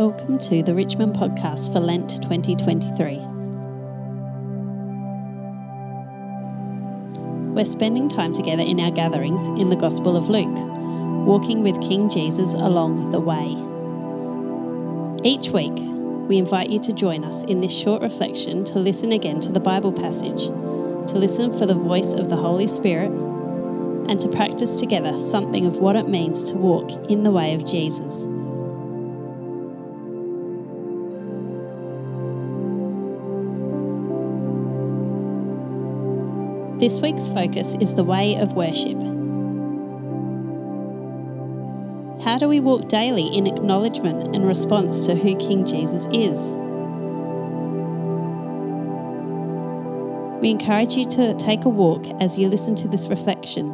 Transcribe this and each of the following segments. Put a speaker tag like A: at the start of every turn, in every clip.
A: Welcome to the Richmond podcast for Lent 2023. We're spending time together in our gatherings in the Gospel of Luke, walking with King Jesus along the way. Each week, we invite you to join us in this short reflection to listen again to the Bible passage, to listen for the voice of the Holy Spirit, and to practice together something of what it means to walk in the way of Jesus. This week's focus is the way of worship. How do we walk daily in acknowledgement and response to who King Jesus is? We encourage you to take a walk as you listen to this reflection,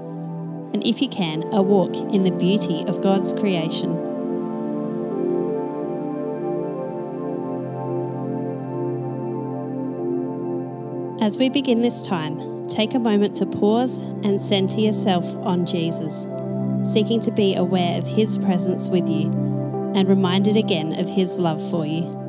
A: and if you can, a walk in the beauty of God's creation. As we begin this time, take a moment to pause and center yourself on Jesus, seeking to be aware of His presence with you and reminded again of His love for you.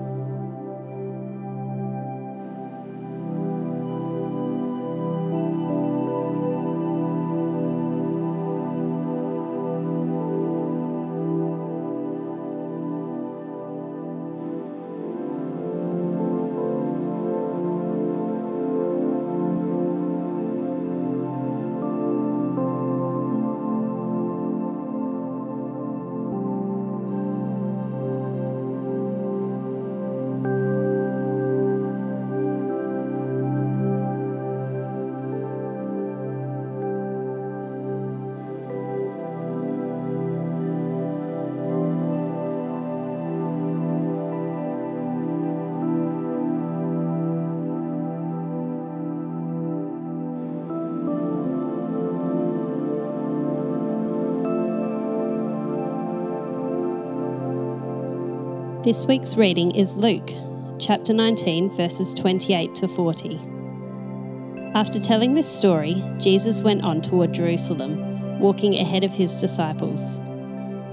A: This week's reading is Luke chapter 19, verses 28 to 40. After telling this story, Jesus went on toward Jerusalem, walking ahead of his disciples.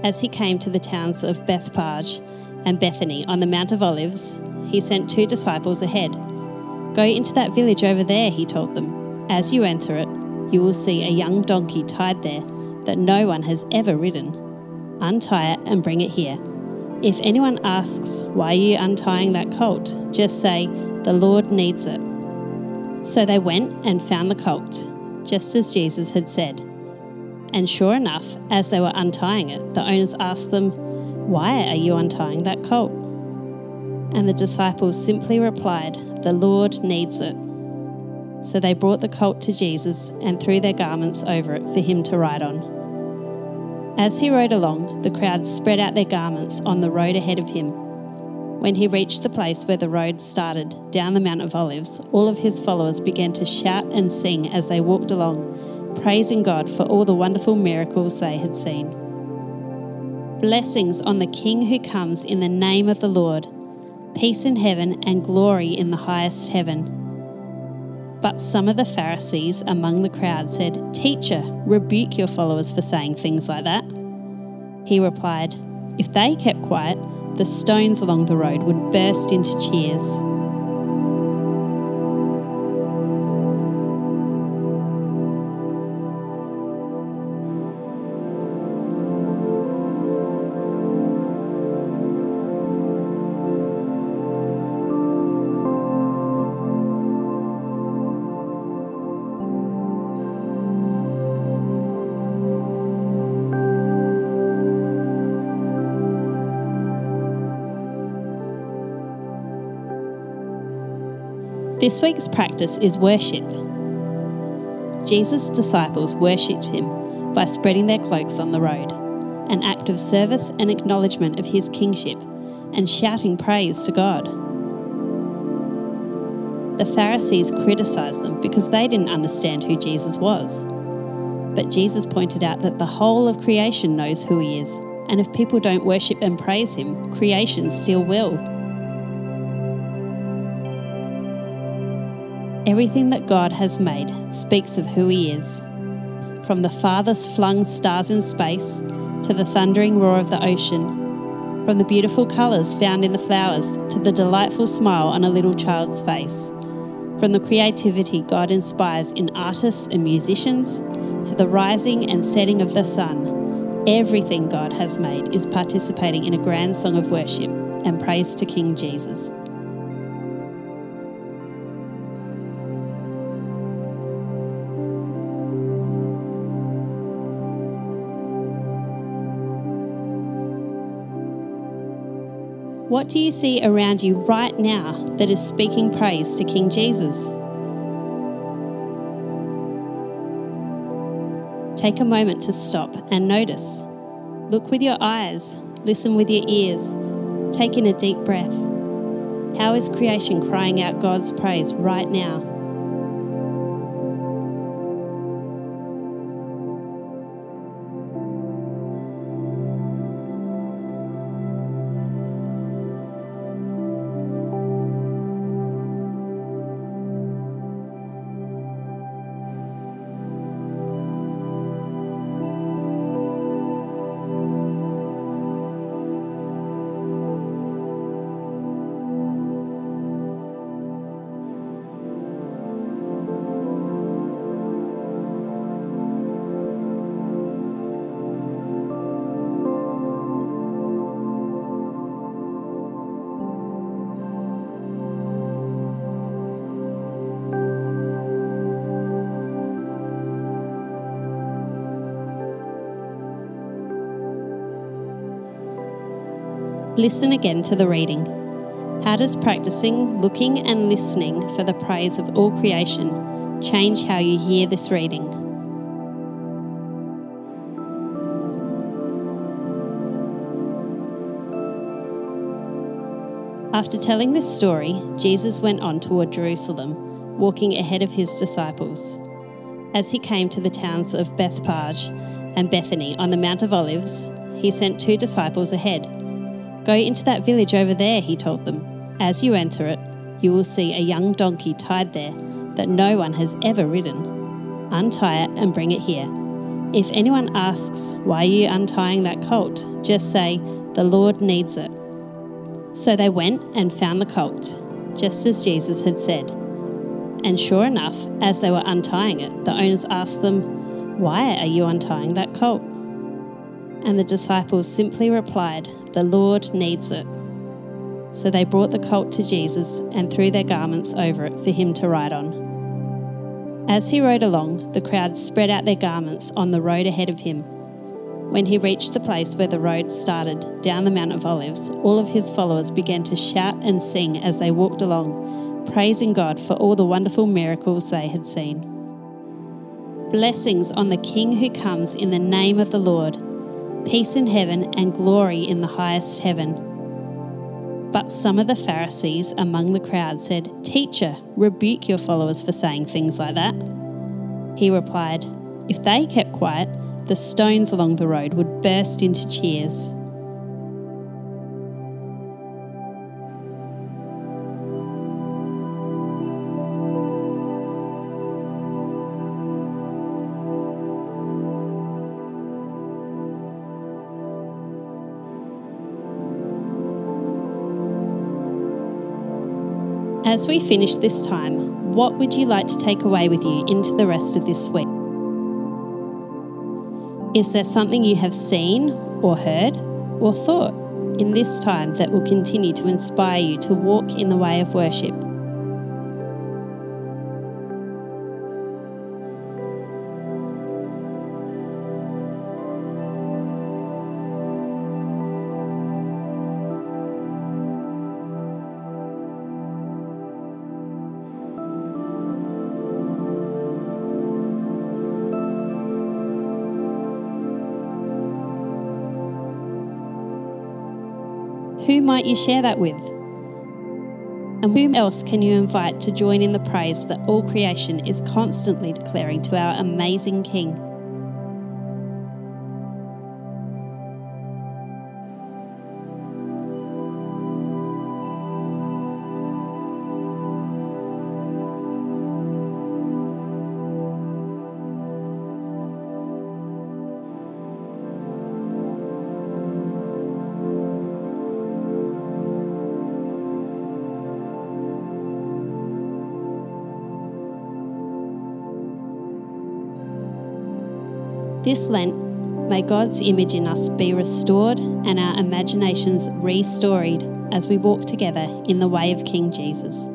A: As he came to the towns of Bethphage and Bethany on the Mount of Olives, he sent two disciples ahead. Go into that village over there, he told them. As you enter it, you will see a young donkey tied there that no one has ever ridden. Untie it and bring it here. If anyone asks, Why are you untying that colt? just say, The Lord needs it. So they went and found the colt, just as Jesus had said. And sure enough, as they were untying it, the owners asked them, Why are you untying that colt? And the disciples simply replied, The Lord needs it. So they brought the colt to Jesus and threw their garments over it for him to ride on. As he rode along, the crowd spread out their garments on the road ahead of him. When he reached the place where the road started, down the Mount of Olives, all of his followers began to shout and sing as they walked along, praising God for all the wonderful miracles they had seen. Blessings on the King who comes in the name of the Lord, peace in heaven and glory in the highest heaven. But some of the Pharisees among the crowd said, Teacher, rebuke your followers for saying things like that. He replied, If they kept quiet, the stones along the road would burst into cheers. This week's practice is worship. Jesus' disciples worshipped him by spreading their cloaks on the road, an act of service and acknowledgement of his kingship, and shouting praise to God. The Pharisees criticised them because they didn't understand who Jesus was. But Jesus pointed out that the whole of creation knows who he is, and if people don't worship and praise him, creation still will. Everything that God has made speaks of who He is. From the farthest flung stars in space to the thundering roar of the ocean, from the beautiful colours found in the flowers to the delightful smile on a little child's face, from the creativity God inspires in artists and musicians to the rising and setting of the sun. Everything God has made is participating in a grand song of worship and praise to King Jesus. What do you see around you right now that is speaking praise to King Jesus? Take a moment to stop and notice. Look with your eyes, listen with your ears, take in a deep breath. How is creation crying out God's praise right now? Listen again to the reading. How does practicing looking and listening for the praise of all creation change how you hear this reading? After telling this story, Jesus went on toward Jerusalem, walking ahead of his disciples. As he came to the towns of Bethphage and Bethany on the Mount of Olives, he sent two disciples ahead Go into that village over there, he told them. As you enter it, you will see a young donkey tied there that no one has ever ridden. Untie it and bring it here. If anyone asks, Why are you untying that colt? just say, The Lord needs it. So they went and found the colt, just as Jesus had said. And sure enough, as they were untying it, the owners asked them, Why are you untying that colt? And the disciples simply replied, The Lord needs it. So they brought the colt to Jesus and threw their garments over it for him to ride on. As he rode along, the crowd spread out their garments on the road ahead of him. When he reached the place where the road started, down the Mount of Olives, all of his followers began to shout and sing as they walked along, praising God for all the wonderful miracles they had seen. Blessings on the King who comes in the name of the Lord peace in heaven and glory in the highest heaven. But some of the Pharisees among the crowd said, Teacher, rebuke your followers for saying things like that. He replied, If they kept quiet, the stones along the road would burst into cheers. As we finish this time, what would you like to take away with you into the rest of this week? Is there something you have seen or heard or thought in this time that will continue to inspire you to walk in the way of worship? Who might you share that with? And whom else can you invite to join in the praise that all creation is constantly declaring to our amazing King? This Lent, may God's image in us be restored and our imaginations restoried as we walk together in the way of King Jesus.